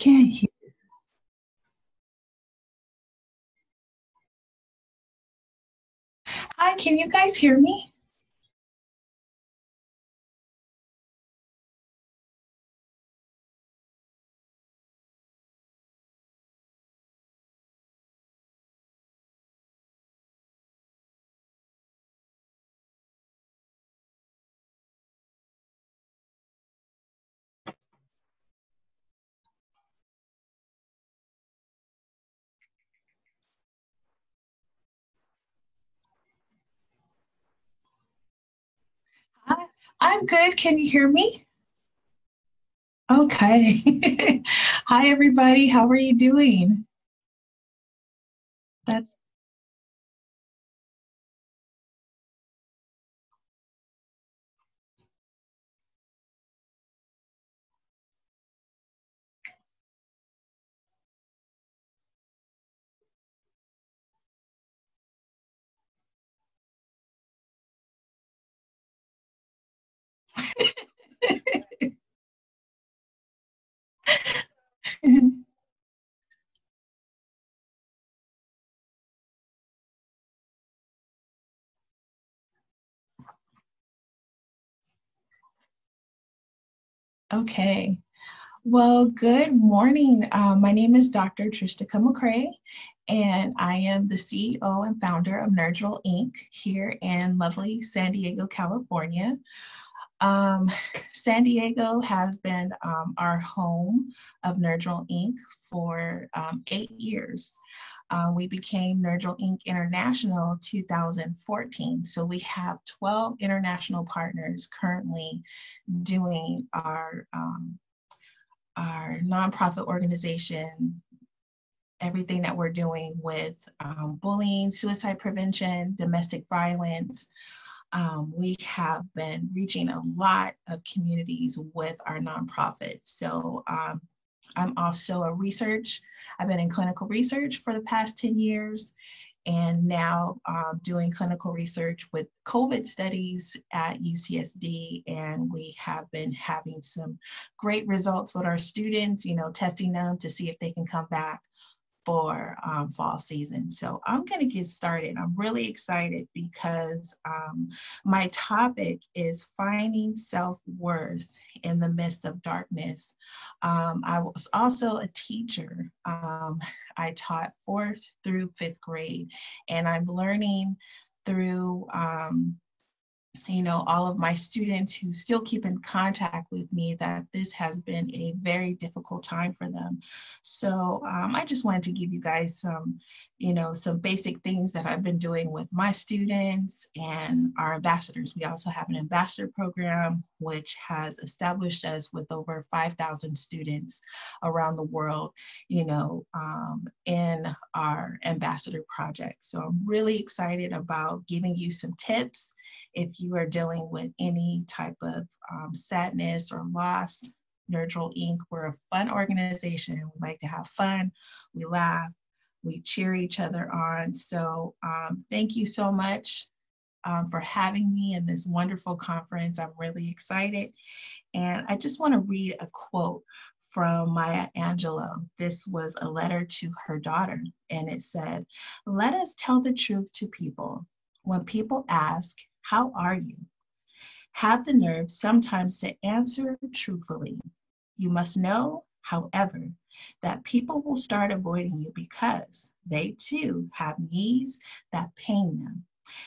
Can't hear. Hi, can you guys hear me? I'm good. Can you hear me? Okay. Hi, everybody. How are you doing? That's okay. Well, good morning. Uh, my name is Dr. Tristika McCray, and I am the CEO and founder of Nerdrel Inc. here in lovely San Diego, California. Um, San Diego has been um, our home of Nerdrel Inc. for um, eight years. Uh, we became Nerdrel Inc. International 2014. So we have 12 international partners currently doing our, um, our nonprofit organization, everything that we're doing with um, bullying, suicide prevention, domestic violence, um, we have been reaching a lot of communities with our nonprofit. So um, I'm also a research, I've been in clinical research for the past 10 years and now um, doing clinical research with COVID studies at UCSD. And we have been having some great results with our students, you know, testing them to see if they can come back for um, fall season. So I'm going to get started. I'm really excited because um, my topic is finding self-worth in the midst of darkness. Um, I was also a teacher. Um, I taught fourth through fifth grade and I'm learning through um, you know, all of my students who still keep in contact with me that this has been a very difficult time for them. So um, I just wanted to give you guys some, you know, some basic things that I've been doing with my students and our ambassadors. We also have an ambassador program, which has established us with over 5,000 students around the world, you know, um, in our ambassador project. So I'm really excited about giving you some tips if you are dealing with any type of um, sadness or loss, Nerdrel Inc., we're a fun organization. We like to have fun, we laugh, we cheer each other on. So um, thank you so much um, for having me in this wonderful conference. I'm really excited. And I just want to read a quote from Maya Angelou. This was a letter to her daughter, and it said, Let us tell the truth to people. When people ask, how are you? Have the nerve sometimes to answer truthfully. You must know, however, that people will start avoiding you because they too have knees that pain them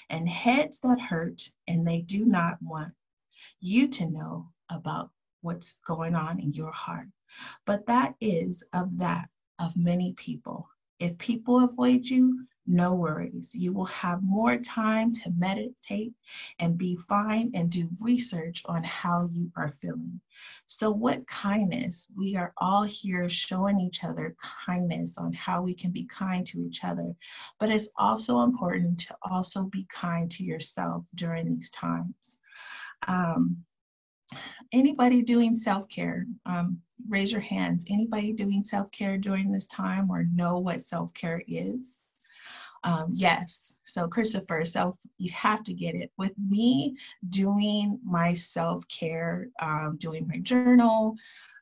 and heads that hurt, and they do not want you to know about what's going on in your heart. But that is of that of many people. If people avoid you, no worries. You will have more time to meditate and be fine and do research on how you are feeling. So, what kindness? We are all here showing each other kindness on how we can be kind to each other. But it's also important to also be kind to yourself during these times. Um, anybody doing self-care um, raise your hands anybody doing self-care during this time or know what self-care is um, yes. So Christopher, self, you have to get it. With me doing my self-care, um, doing my journal,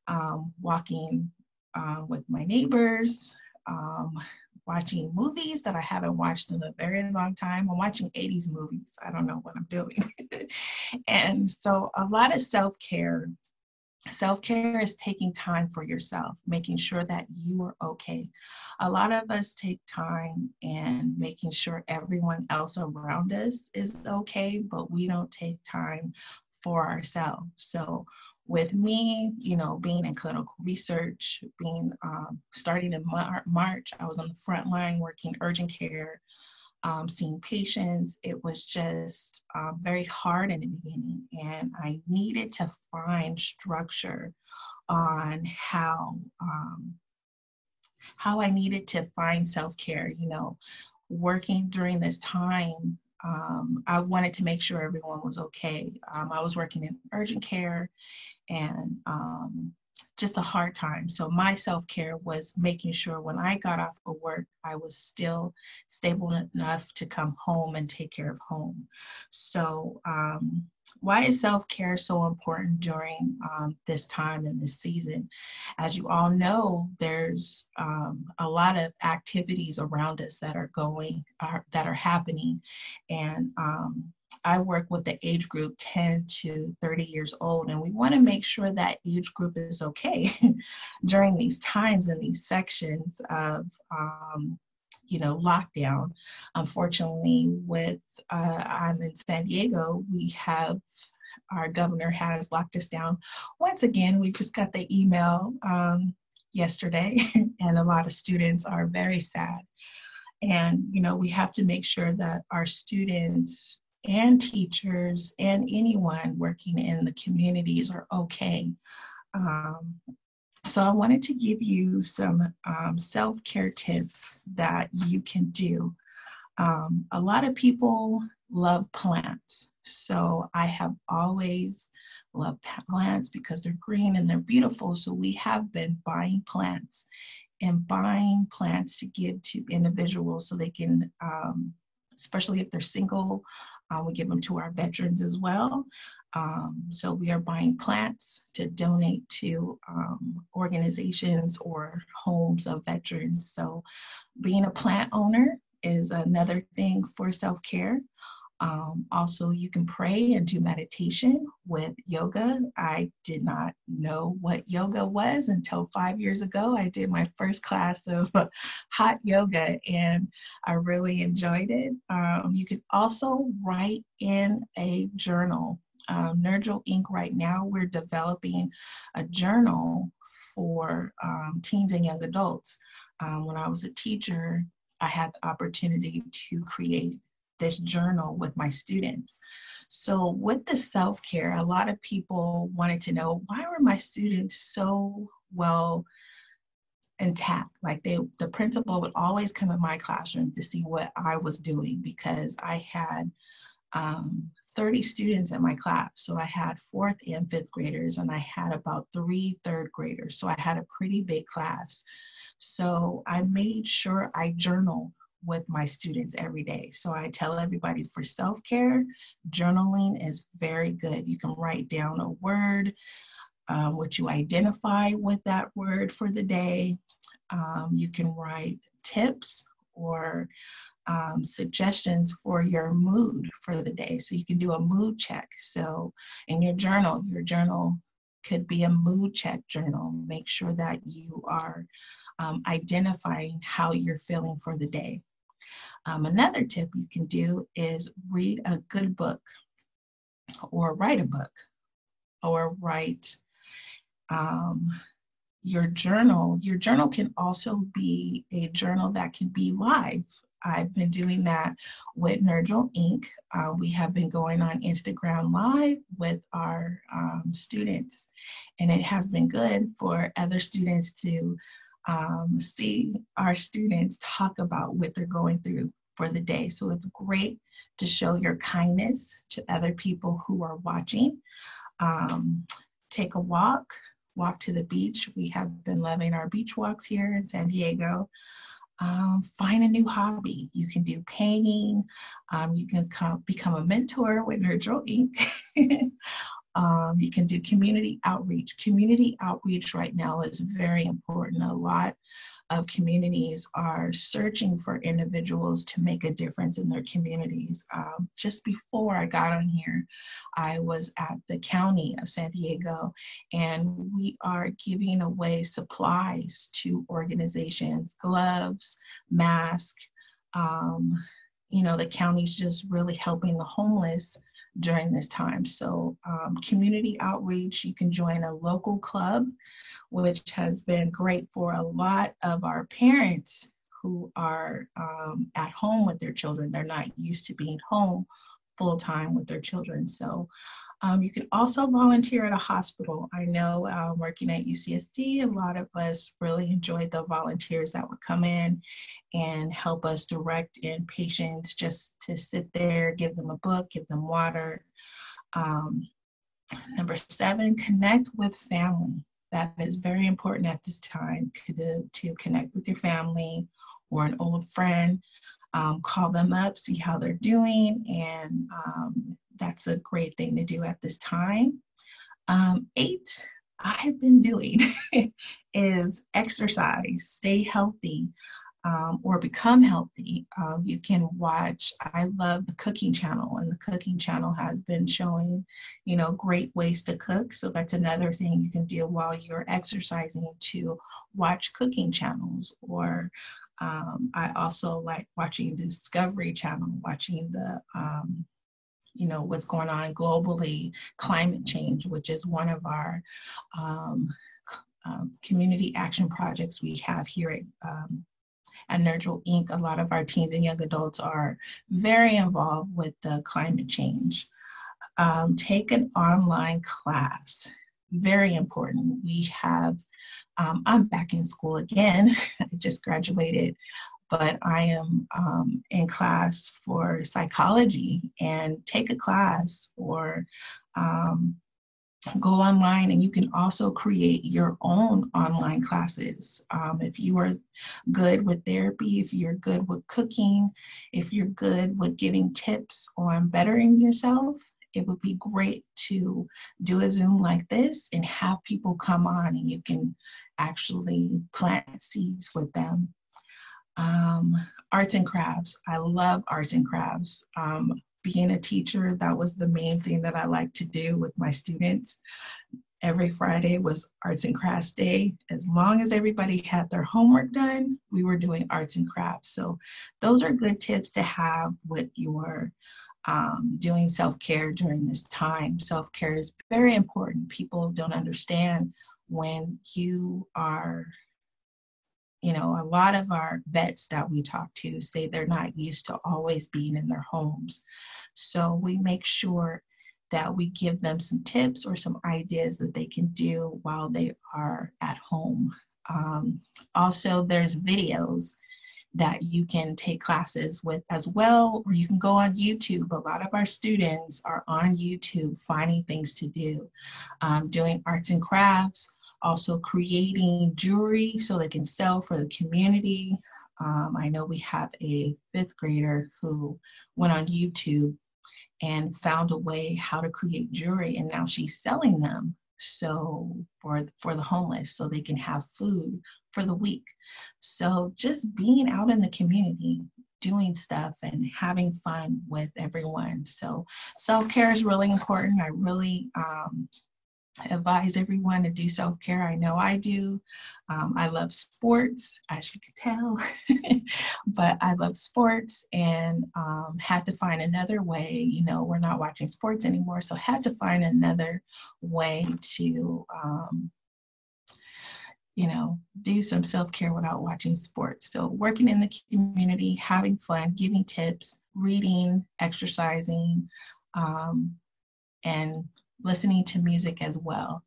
um, walking uh, with my neighbors, um, watching movies that I haven't watched in a very long time. I'm watching 80s movies. I don't know what I'm doing. and so a lot of self care. Self care is taking time for yourself, making sure that you are okay. A lot of us take time and making sure everyone else around us is okay, but we don't take time for ourselves. So with me, you know, being in clinical research, being um, starting in Mar- March, I was on the front line working urgent care, um, seeing patients. It was just um, very hard in the beginning, and I needed to find structure on how um, how I needed to find self care. You know, working during this time um, I wanted to make sure everyone was okay. Um, I was working in urgent care and um, just a hard time. So my self care was making sure when I got off of work, I was still stable enough to come home and take care of home. So um, why is self care so important during um, this time and this season? As you all know, there's um, a lot of activities around us that are going, are, that are happening, and um, I work with the age group 10 to 30 years old, and we want to make sure that age group is okay during these times and these sections of um, you know, lockdown. Unfortunately, with uh, I'm in San Diego, we have our governor has locked us down. Once again, we just got the email um, yesterday, and a lot of students are very sad. And you know, we have to make sure that our students and teachers and anyone working in the communities are okay. Um, so I wanted to give you some um, self-care tips that you can do. Um, a lot of people love plants. So I have always loved plants because they're green and they're beautiful. So we have been buying plants and buying plants to give to individuals so they can, um, especially if they're single, uh, we give them to our veterans as well. Um, so we are buying plants to donate to um, organizations or homes of veterans. So being a plant owner is another thing for self-care. Um, also, you can pray and do meditation with yoga. I did not know what yoga was until five years ago. I did my first class of hot yoga and I really enjoyed it. Um, you can also write in a journal um, Inc. right now, we're developing a journal for um, teens and young adults. Um, when I was a teacher, I had the opportunity to create this journal with my students. So with the self-care, a lot of people wanted to know, why were my students so well intact. Like they, the principal would always come in my classroom to see what I was doing because I had um, 30 students in my class. So I had fourth and fifth graders, and I had about three third graders. So I had a pretty big class. So I made sure I journal with my students every day. So I tell everybody for self care, journaling is very good. You can write down a word, um, what you identify with that word for the day. Um, you can write tips or um, suggestions for your mood for the day. So you can do a mood check. So in your journal, your journal could be a mood check journal. Make sure that you are um, identifying how you're feeling for the day. Um, another tip you can do is read a good book or write a book or write um, your journal. Your journal can also be a journal that can be live. I've been doing that with Nurgle Inc. Uh, we have been going on Instagram Live with our um, students, and it has been good for other students to um, see our students talk about what they're going through for the day. So it's great to show your kindness to other people who are watching. Um, take a walk, walk to the beach. We have been loving our beach walks here in San Diego um, find a new hobby. You can do painting. Um, you can come, become a mentor with Nurgle Inc. Um, you can do community outreach. Community outreach right now is very important. A lot of communities are searching for individuals to make a difference in their communities. Um, just before I got on here, I was at the county of San Diego, and we are giving away supplies to organizations, gloves, masks. Um, you know, the county's just really helping the homeless during this time. So um, community outreach, you can join a local club, which has been great for a lot of our parents who are um, at home with their children. They're not used to being home full time with their children. So um, you can also volunteer at a hospital. I know uh, working at UCSD, a lot of us really enjoyed the volunteers that would come in and help us direct in patients just to sit there, give them a book, give them water. Um, number seven, connect with family. That is very important at this time to, to connect with your family or an old friend. Um, call them up, see how they're doing, and um, that's a great thing to do at this time. Um, eight, I've been doing is exercise, stay healthy, um, or become healthy. Um, you can watch, I love the cooking channel, and the cooking channel has been showing, you know, great ways to cook. So that's another thing you can do while you're exercising to watch cooking channels. Or um, I also like watching Discovery Channel, watching the um, you know what's going on globally climate change which is one of our um, um, community action projects we have here at um, at Inc., a lot of our teens and young adults are very involved with the climate change. Um, take an online class, very important. We have, um, I'm back in school again, I just graduated but I am um, in class for psychology and take a class or um, go online and you can also create your own online classes. Um, if you are good with therapy, if you're good with cooking, if you're good with giving tips on bettering yourself, it would be great to do a Zoom like this and have people come on and you can actually plant seeds with them um, arts and crafts. I love arts and crafts. Um, being a teacher, that was the main thing that I like to do with my students. Every Friday was arts and crafts day. As long as everybody had their homework done, we were doing arts and crafts. So those are good tips to have with your um, doing self-care during this time. Self-care is very important. People don't understand when you are you know, a lot of our vets that we talk to say they're not used to always being in their homes. So we make sure that we give them some tips or some ideas that they can do while they are at home. Um, also, there's videos that you can take classes with as well, or you can go on YouTube. A lot of our students are on YouTube finding things to do, um, doing arts and crafts, also creating jewelry so they can sell for the community. Um, I know we have a fifth grader who went on YouTube and found a way how to create jewelry and now she's selling them so for for the homeless so they can have food for the week. So just being out in the community doing stuff and having fun with everyone. So self-care is really important. I really um, advise everyone to do self care. I know I do. Um, I love sports, as you can tell, but I love sports and um, had to find another way. You know, we're not watching sports anymore, so had to find another way to. Um, you know, do some self care without watching sports. So, working in the community, having fun, giving tips, reading, exercising, um, and listening to music as well.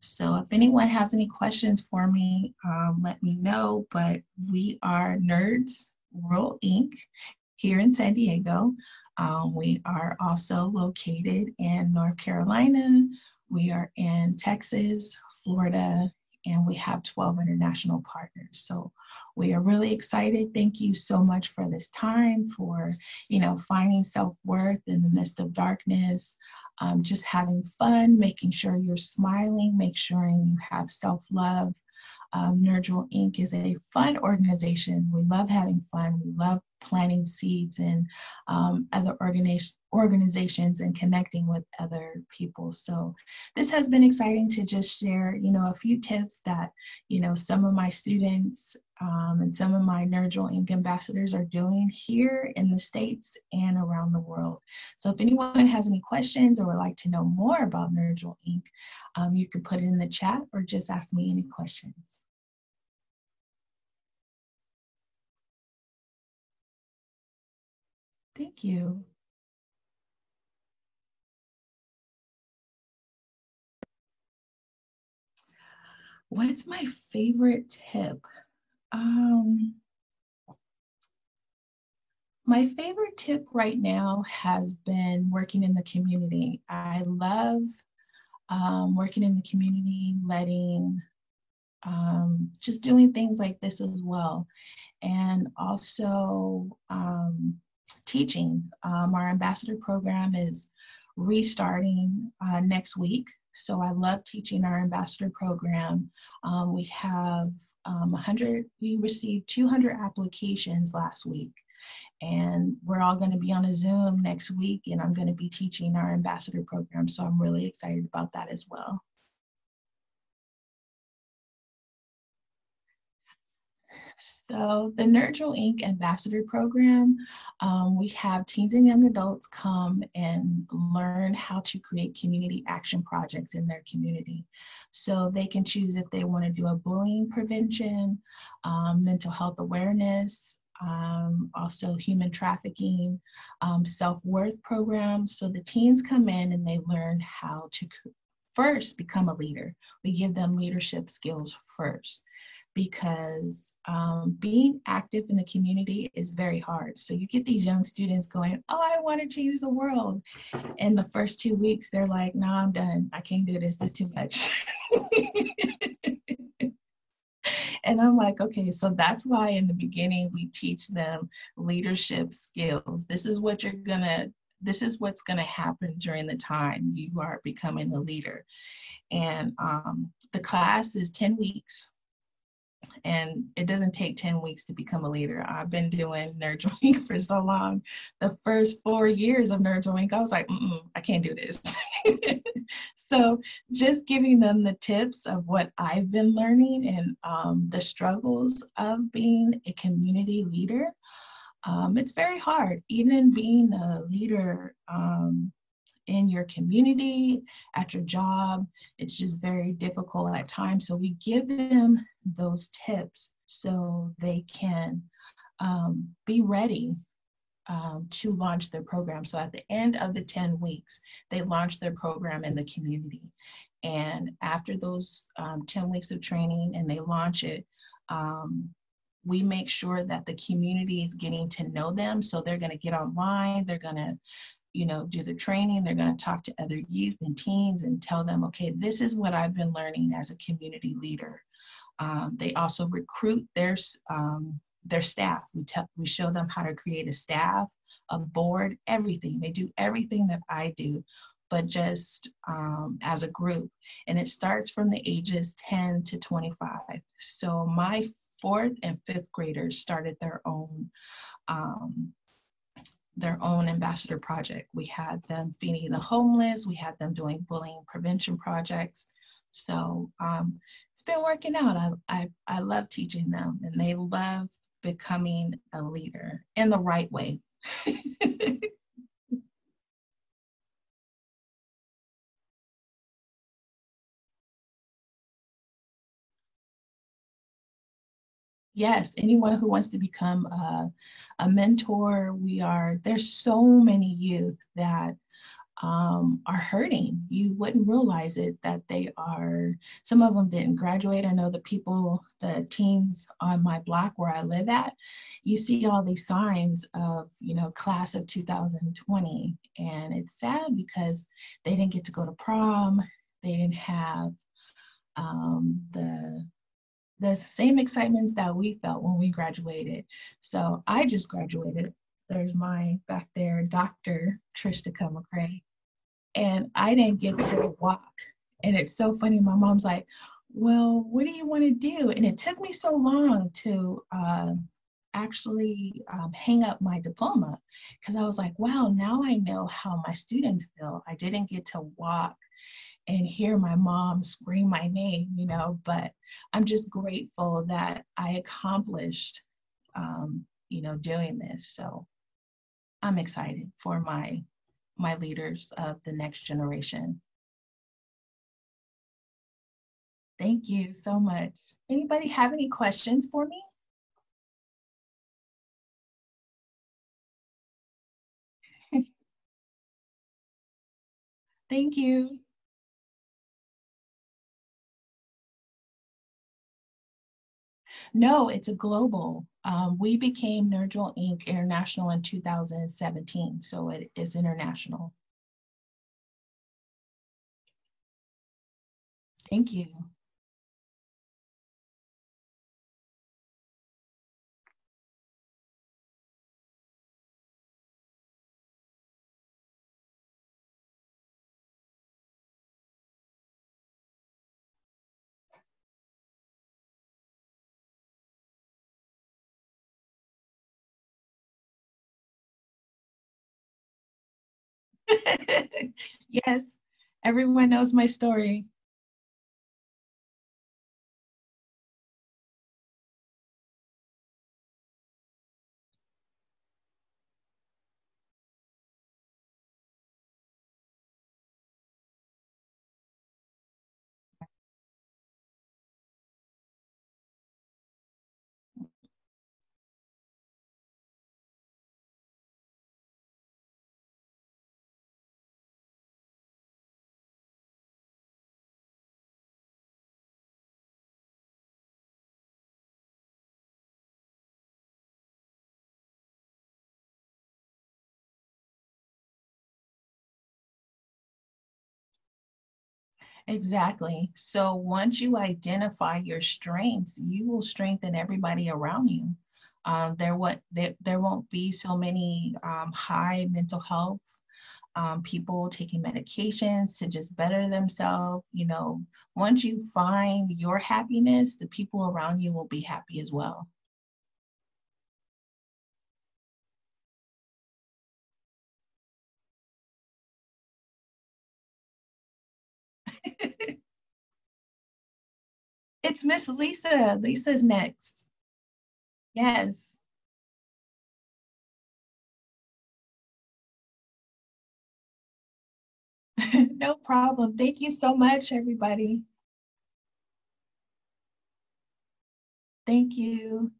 So if anyone has any questions for me, um, let me know. But we are Nerds World Inc. here in San Diego. Um, we are also located in North Carolina. We are in Texas, Florida, and we have 12 international partners. So we are really excited. Thank you so much for this time, for you know finding self-worth in the midst of darkness, um, just having fun, making sure you're smiling, make sure you have self love. Um, Inc. is a fun organization. We love having fun. We love planting seeds in um, other organizations organizations and connecting with other people. So this has been exciting to just share, you know, a few tips that, you know, some of my students um, and some of my Nurgle Inc. ambassadors are doing here in the States and around the world. So if anyone has any questions or would like to know more about Nurgle Inc., um, you can put it in the chat or just ask me any questions. Thank you. What's my favorite tip? Um, my favorite tip right now has been working in the community. I love um, working in the community, letting, um, just doing things like this as well. And also um, teaching. Um, our ambassador program is restarting uh, next week. So I love teaching our ambassador program. Um, we have um, 100, we received 200 applications last week. And we're all going to be on a Zoom next week, and I'm going to be teaching our ambassador program. So I'm really excited about that as well. So the Nurgle Inc. Ambassador Program, um, we have teens and young adults come and learn how to create community action projects in their community. So they can choose if they want to do a bullying prevention, um, mental health awareness, um, also human trafficking, um, self-worth programs. So the teens come in and they learn how to first become a leader. We give them leadership skills first because um, being active in the community is very hard. So you get these young students going, oh, I want to change the world. And the first two weeks, they're like, no, I'm done. I can't do this. This is too much. and I'm like, okay, so that's why in the beginning we teach them leadership skills. This is what you're to this is what's to happen during the time you are becoming a leader. And um, the class is 10 weeks and it doesn't take 10 weeks to become a leader. I've been doing Inc. for so long. The first four years of Inc., I was like, I can't do this. so just giving them the tips of what I've been learning and um, the struggles of being a community leader. Um, it's very hard, even being a leader um, in your community, at your job. It's just very difficult at times. So we give them those tips so they can um, be ready um, to launch their program. So at the end of the 10 weeks, they launch their program in the community. And after those um, 10 weeks of training and they launch it, um, we make sure that the community is getting to know them. So they're going to get online, they're going to you know, do the training. They're going to talk to other youth and teens and tell them, okay, this is what I've been learning as a community leader. Um, they also recruit their, um, their staff. We, tell, we show them how to create a staff, a board, everything. They do everything that I do, but just um, as a group. And it starts from the ages 10 to 25. So my fourth and fifth graders started their own um, their own ambassador project. We had them feeding the homeless, we had them doing bullying prevention projects. So um, it's been working out. I, I, I love teaching them and they love becoming a leader in the right way. yes, anyone who wants to become a, a mentor, we are, there's so many youth that um, are hurting. You wouldn't realize it that they are, some of them didn't graduate. I know the people, the teens on my block where I live at, you see all these signs of, you know, class of 2020. And it's sad because they didn't get to go to prom. They didn't have um, the the same excitements that we felt when we graduated. So I just graduated. There's my back there, Dr. Trista McCray. and I didn't get to walk. And it's so funny. My mom's like, well, what do you want to do? And it took me so long to uh, actually um, hang up my diploma because I was like, wow, now I know how my students feel. I didn't get to walk and hear my mom scream my name, you know, but I'm just grateful that I accomplished, um, you know, doing this. So I'm excited for my my leaders of the next generation. Thank you so much. Anybody have any questions for me? Thank you. No, it's a global. Um, we became Nerdrel Inc. International in 2017, so it is international. Thank you. yes, everyone knows my story. Exactly. So once you identify your strengths, you will strengthen everybody around you. Um, there what there, there won't be so many um, high mental health um, people taking medications to just better themselves. You know, once you find your happiness, the people around you will be happy as well. It's Miss Lisa. Lisa's next. Yes. no problem. Thank you so much, everybody. Thank you.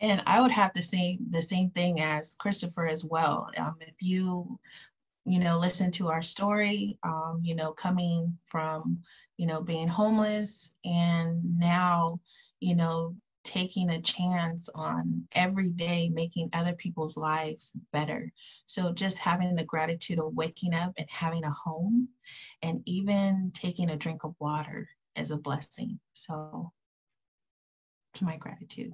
And I would have to say the same thing as Christopher as well. Um, if you, you know, listen to our story, um, you know, coming from, you know, being homeless and now, you know, taking a chance on every day making other people's lives better. So just having the gratitude of waking up and having a home and even taking a drink of water is a blessing. So to my gratitude.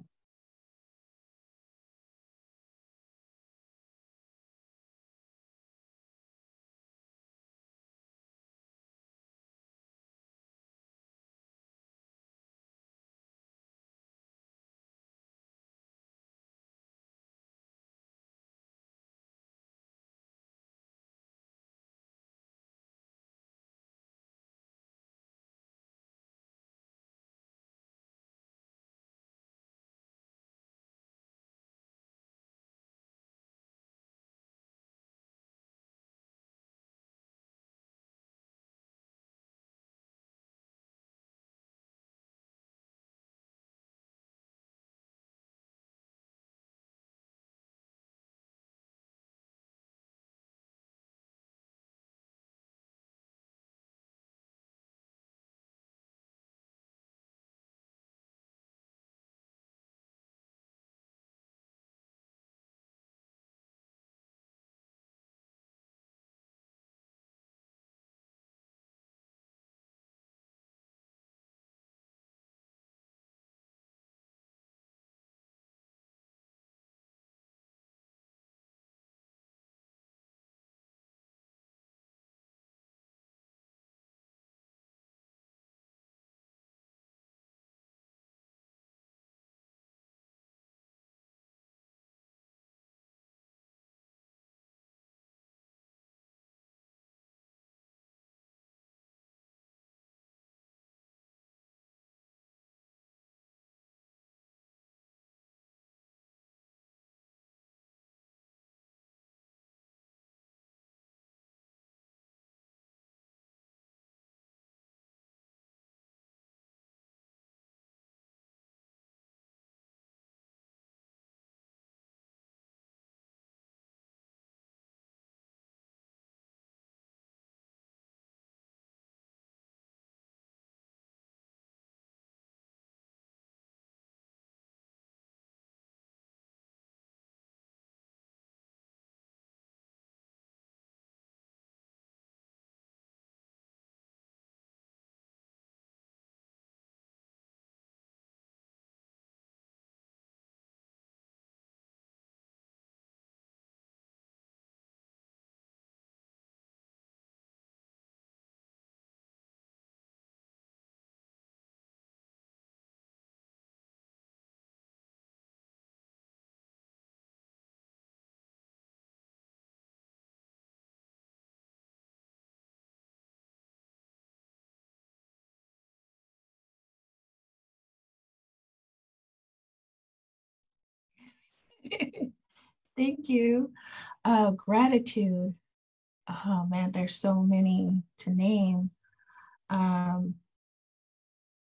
Thank you. Uh, gratitude. Oh man, there's so many to name. Um,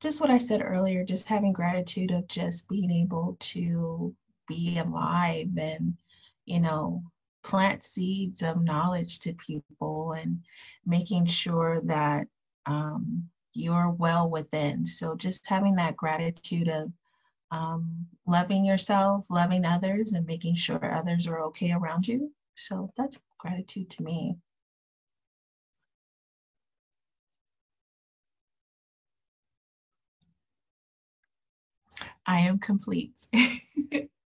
just what I said earlier, just having gratitude of just being able to be alive and, you know, plant seeds of knowledge to people and making sure that um, you're well within. So just having that gratitude of um, loving yourself, loving others, and making sure others are okay around you. So that's gratitude to me. I am complete.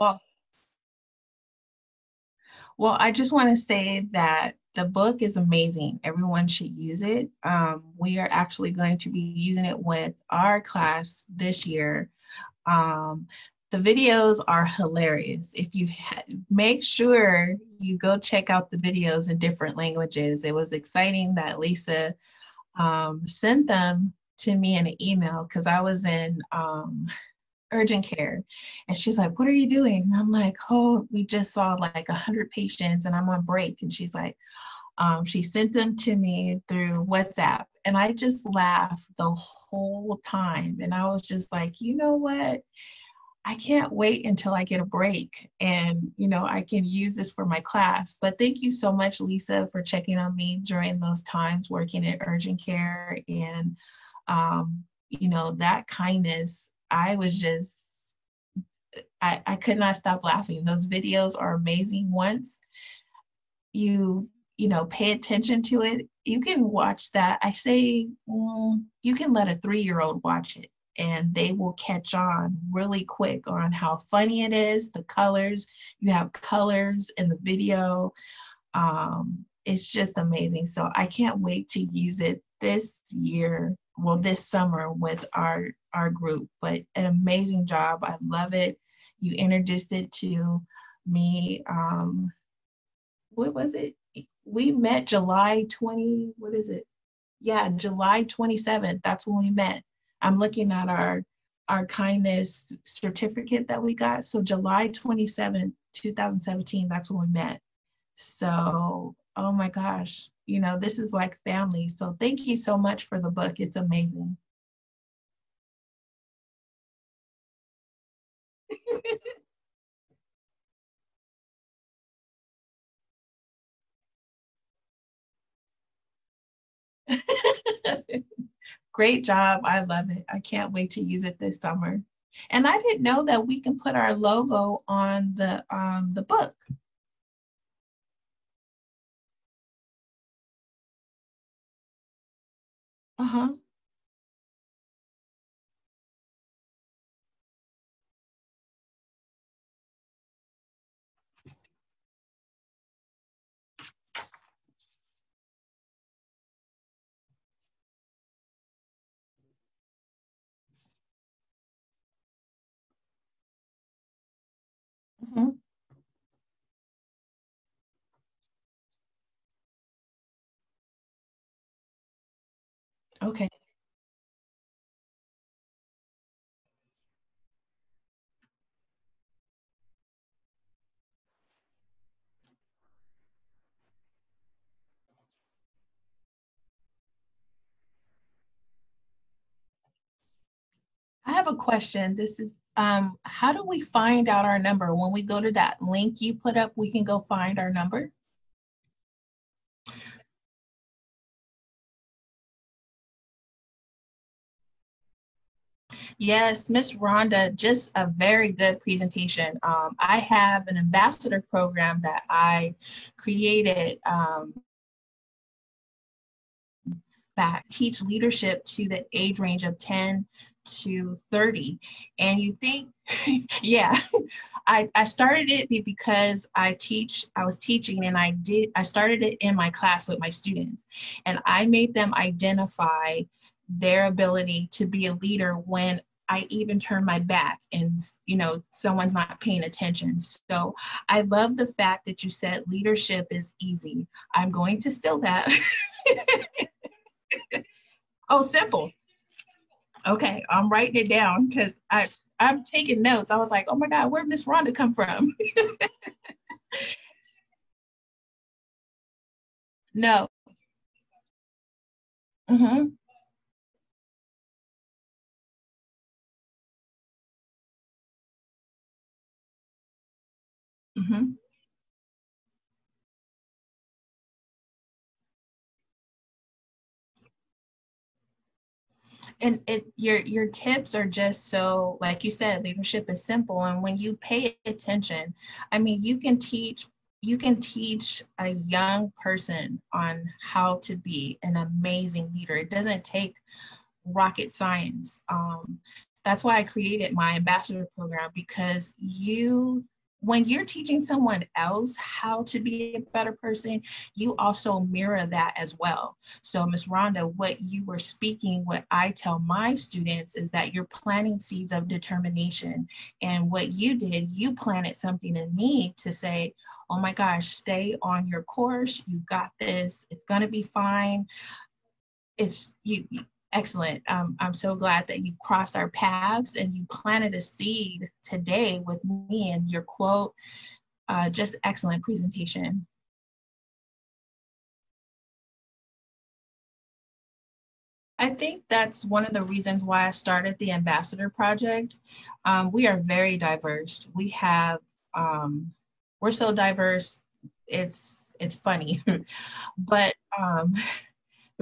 Well, well, I just want to say that the book is amazing. Everyone should use it. Um, we are actually going to be using it with our class this year. Um, the videos are hilarious. If you make sure you go check out the videos in different languages. It was exciting that Lisa um, sent them to me in an email because I was in um, urgent care. And she's like, What are you doing? And I'm like, Oh, we just saw like 100 patients and I'm on break. And she's like, um, She sent them to me through WhatsApp. And I just laughed the whole time. And I was just like, You know what? I can't wait until I get a break and you know I can use this for my class. But thank you so much, Lisa, for checking on me during those times working at urgent care and um, you know that kindness I was just, I, I could not stop laughing. Those videos are amazing. Once you, you know, pay attention to it, you can watch that. I say mm, you can let a three-year-old watch it and they will catch on really quick on how funny it is, the colors. You have colors in the video. Um, it's just amazing. So I can't wait to use it this year well this summer with our our group but an amazing job. I love it. You introduced it to me um what was it? We met july 20 what is it? Yeah july 27th that's when we met. I'm looking at our our kindness certificate that we got. So july 27th 2017 that's when we met. So oh my gosh you know, this is like family. So thank you so much for the book. It's amazing. Great job. I love it. I can't wait to use it this summer. And I didn't know that we can put our logo on the um, the book. Uh-huh. Okay. I have a question. This is um, how do we find out our number? When we go to that link you put up, we can go find our number? Yes, Miss Rhonda, just a very good presentation. Um, I have an ambassador program that I created um, that teach leadership to the age range of 10 to 30 and you think yeah I, I started it because i teach i was teaching and i did i started it in my class with my students and i made them identify their ability to be a leader when I even turn my back and you know someone's not paying attention. So I love the fact that you said leadership is easy. I'm going to steal that. oh, simple. Okay, I'm writing it down because I I'm taking notes. I was like, oh my God, where did Miss Rhonda come from? no. Mm-hmm. Mm-hmm. and it your your tips are just so like you said leadership is simple. And when you pay attention i mean you can teach you can teach a young person on how to be an amazing leader. It doesn't take rocket science. Um, that's why I created my ambassador program because you when you're teaching someone else how to be a better person, you also mirror that as well. So, Ms. Rhonda, what you were speaking, what I tell my students is that you're planting seeds of determination. And what you did, you planted something in me to say, oh my gosh, stay on your course. You got this. It's going to be fine. It's you Excellent. Um, I'm so glad that you crossed our paths and you planted a seed today with me and your quote. Uh, just excellent presentation. I think that's one of the reasons why I started the Ambassador Project. Um, we are very diverse. We have, um, we're so diverse, it's, it's funny. but um,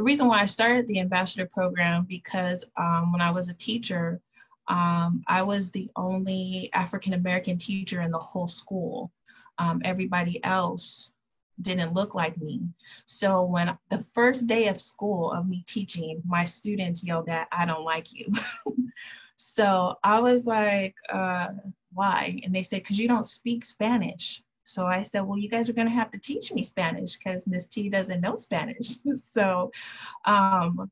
the reason why I started the ambassador program because um, when I was a teacher, um, I was the only African American teacher in the whole school. Um, everybody else didn't look like me. So when the first day of school of me teaching, my students yelled at, I don't like you. so I was like, uh, why? And they said, because you don't speak Spanish. So I said, well, you guys are going to have to teach me Spanish because Miss T doesn't know Spanish. so, um,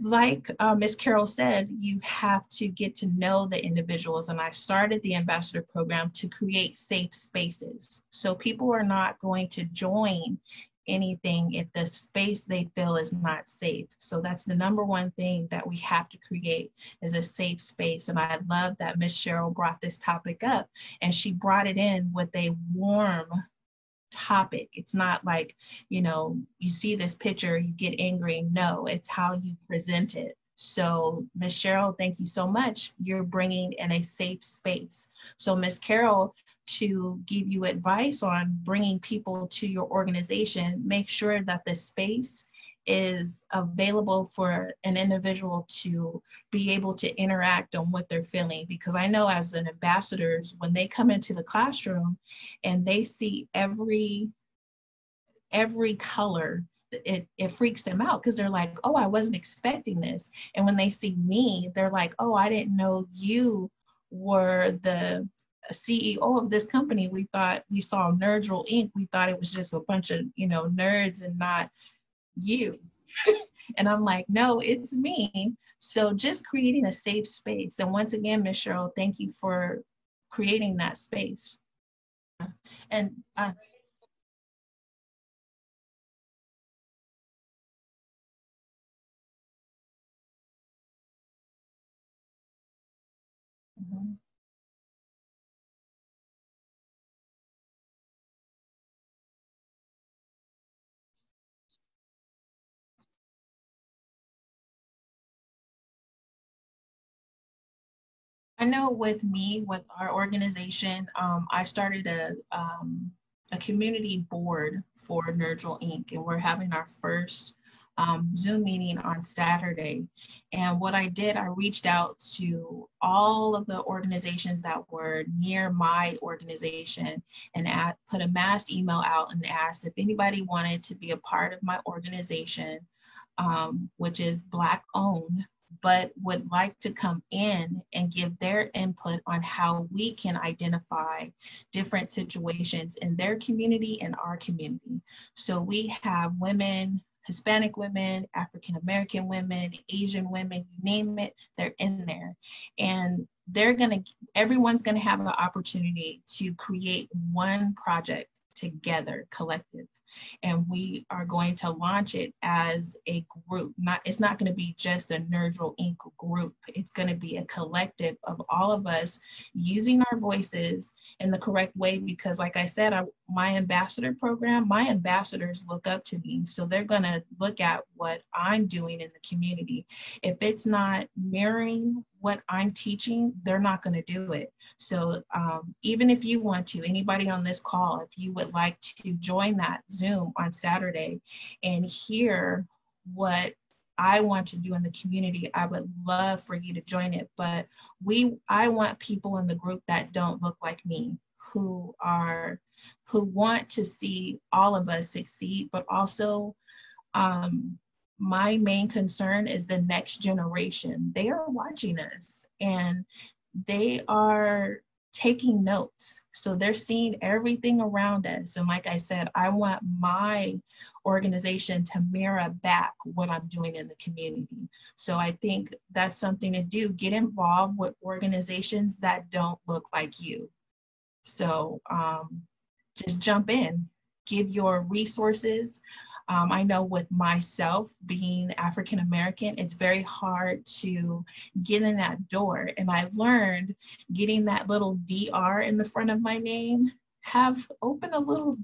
like uh, Miss Carol said, you have to get to know the individuals. And I started the ambassador program to create safe spaces. So people are not going to join anything if the space they feel is not safe. So that's the number one thing that we have to create is a safe space. And I love that Miss Cheryl brought this topic up and she brought it in with a warm topic. It's not like, you know, you see this picture, you get angry. No, it's how you present it. So, Ms. Cheryl, thank you so much. You're bringing in a safe space. So, Ms. Carol, to give you advice on bringing people to your organization, make sure that the space is available for an individual to be able to interact on what they're feeling because i know as an ambassadors when they come into the classroom and they see every every color it, it freaks them out because they're like, oh, I wasn't expecting this. And when they see me, they're like, oh, I didn't know you were the CEO of this company. We thought we saw Nerdrel Inc. We thought it was just a bunch of, you know, nerds and not you. and I'm like, no, it's me. So just creating a safe space. And once again, Miss Cheryl, thank you for creating that space. And uh, I know with me, with our organization, um, I started a, um, a community board for Nerdrel Inc. and we're having our first um, Zoom meeting on Saturday. And what I did, I reached out to all of the organizations that were near my organization and at, put a mass email out and asked if anybody wanted to be a part of my organization, um, which is Black owned but would like to come in and give their input on how we can identify different situations in their community and our community. So we have women, Hispanic women, African American women, Asian women, you name it, they're in there. And they're gonna, everyone's gonna have an opportunity to create one project together, collective and we are going to launch it as a group. Not it's not going to be just a Nerdrel Inc. group. It's going to be a collective of all of us using our voices in the correct way. Because, like I said, I, my ambassador program, my ambassadors look up to me, so they're going to look at what I'm doing in the community. If it's not mirroring what I'm teaching, they're not going to do it. So um, even if you want to, anybody on this call, if you would like to join that Zoom on Saturday and hear what I want to do in the community, I would love for you to join it. But we, I want people in the group that don't look like me, who are, who want to see all of us succeed, but also um, my main concern is the next generation. They are watching us and they are taking notes. So they're seeing everything around us. And like I said, I want my organization to mirror back what I'm doing in the community. So I think that's something to do. Get involved with organizations that don't look like you. So um, just jump in, give your resources. Um, I know with myself being African American, it's very hard to get in that door. And I learned getting that little DR in the front of my name have opened a little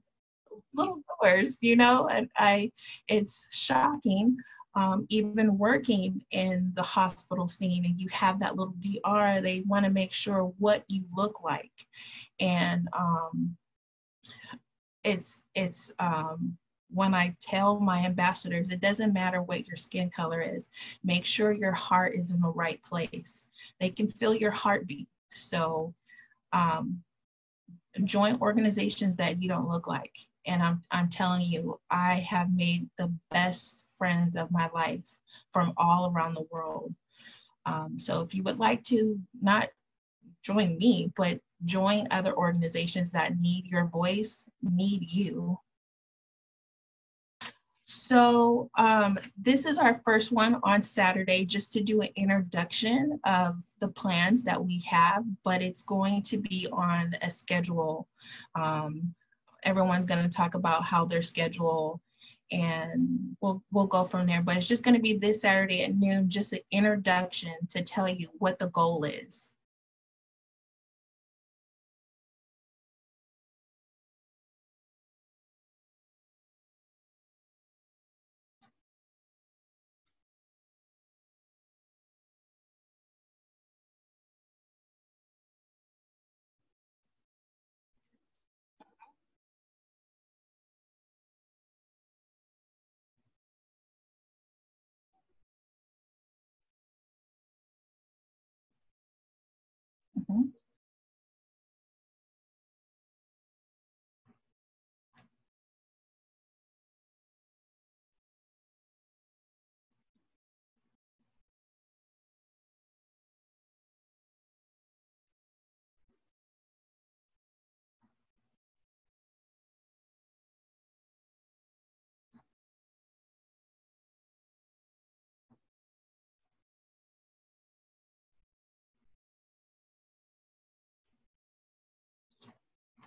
little doors, you know, and I it's shocking. Um, even working in the hospital scene and you have that little DR, they want to make sure what you look like. And um, it's it's um, when I tell my ambassadors, it doesn't matter what your skin color is, make sure your heart is in the right place. They can feel your heartbeat. So um, join organizations that you don't look like. And I'm, I'm telling you, I have made the best friends of my life from all around the world. Um, so if you would like to not join me, but join other organizations that need your voice, need you, so um, this is our first one on Saturday, just to do an introduction of the plans that we have, but it's going to be on a schedule. Um, everyone's going to talk about how their schedule and we'll we'll go from there. But it's just going to be this Saturday at noon, just an introduction to tell you what the goal is.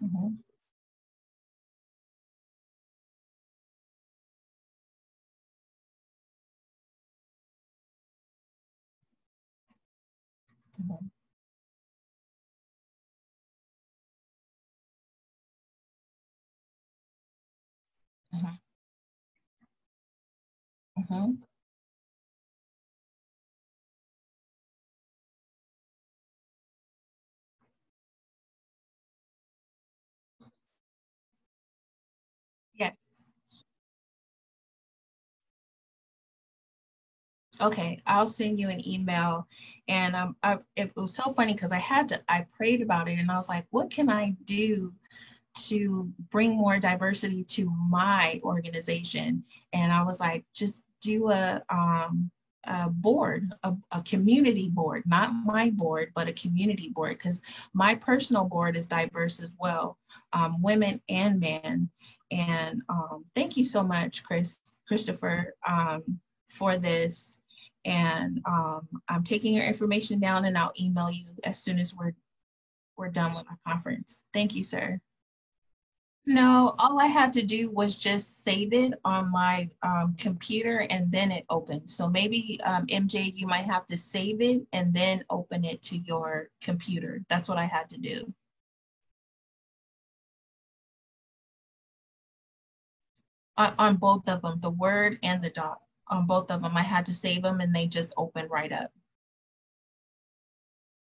Mhm. Mhm. Mhm. Mhm. Okay, I'll send you an email. And um, I, it was so funny because I had to, I prayed about it and I was like, what can I do to bring more diversity to my organization? And I was like, just do a, um, a board, a, a community board, not my board, but a community board, because my personal board is diverse as well, um, women and men. And um, thank you so much, Chris, Christopher, um, for this. And um, I'm taking your information down and I'll email you as soon as we're, we're done with our conference. Thank you, sir. No, all I had to do was just save it on my um, computer and then it opened. So maybe um, MJ, you might have to save it and then open it to your computer. That's what I had to do. On, on both of them, the Word and the doc on both of them. I had to save them and they just opened right up.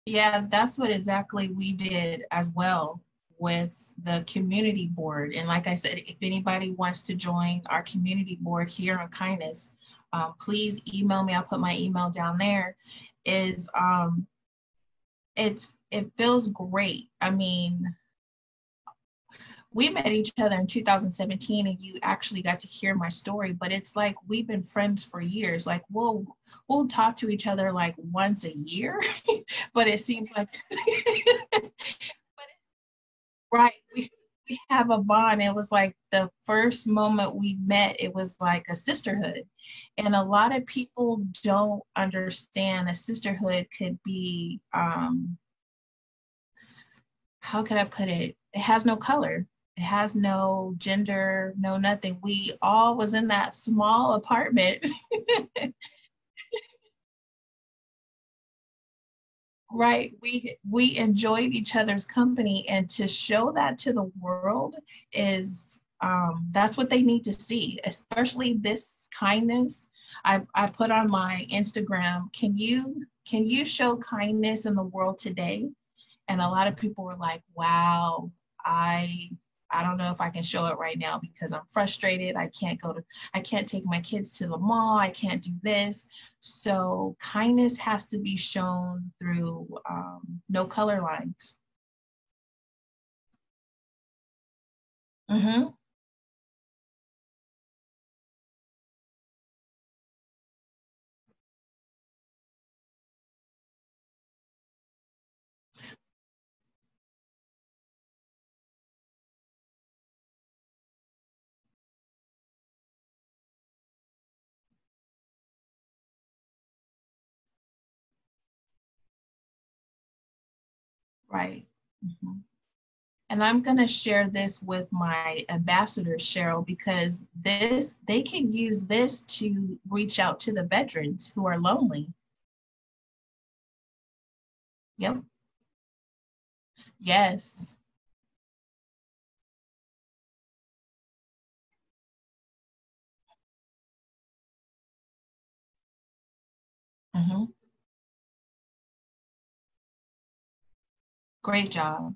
Yeah, that's what exactly we did as well with the community board. And like I said, if anybody wants to join our community board here on Kindness, um, please email me. I'll put my email down there. Is um, it's it feels great. I mean, we met each other in 2017 and you actually got to hear my story but it's like we've been friends for years. Like we'll we'll talk to each other like once a year but it seems like right we, we have a bond. It was like the first moment we met it was like a sisterhood. And a lot of people don't understand a sisterhood could be um how can i put it? It has no color it has no gender, no nothing. We all was in that small apartment. right we we enjoyed each other's company and to show that to the world is um, that's what they need to see especially this kindness I, I put on my instagram can you can you show kindness in the world today and a lot of people were like wow i I don't know if I can show it right now because I'm frustrated. I can't go to, I can't take my kids to the mall. I can't do this. So kindness has to be shown through um, no color lines. Mm-hmm. Right. Mm-hmm. And I'm going to share this with my ambassadors, Cheryl, because this they can use this to reach out to the veterans who are lonely. Yep. Yes. Mm-hmm. Great job.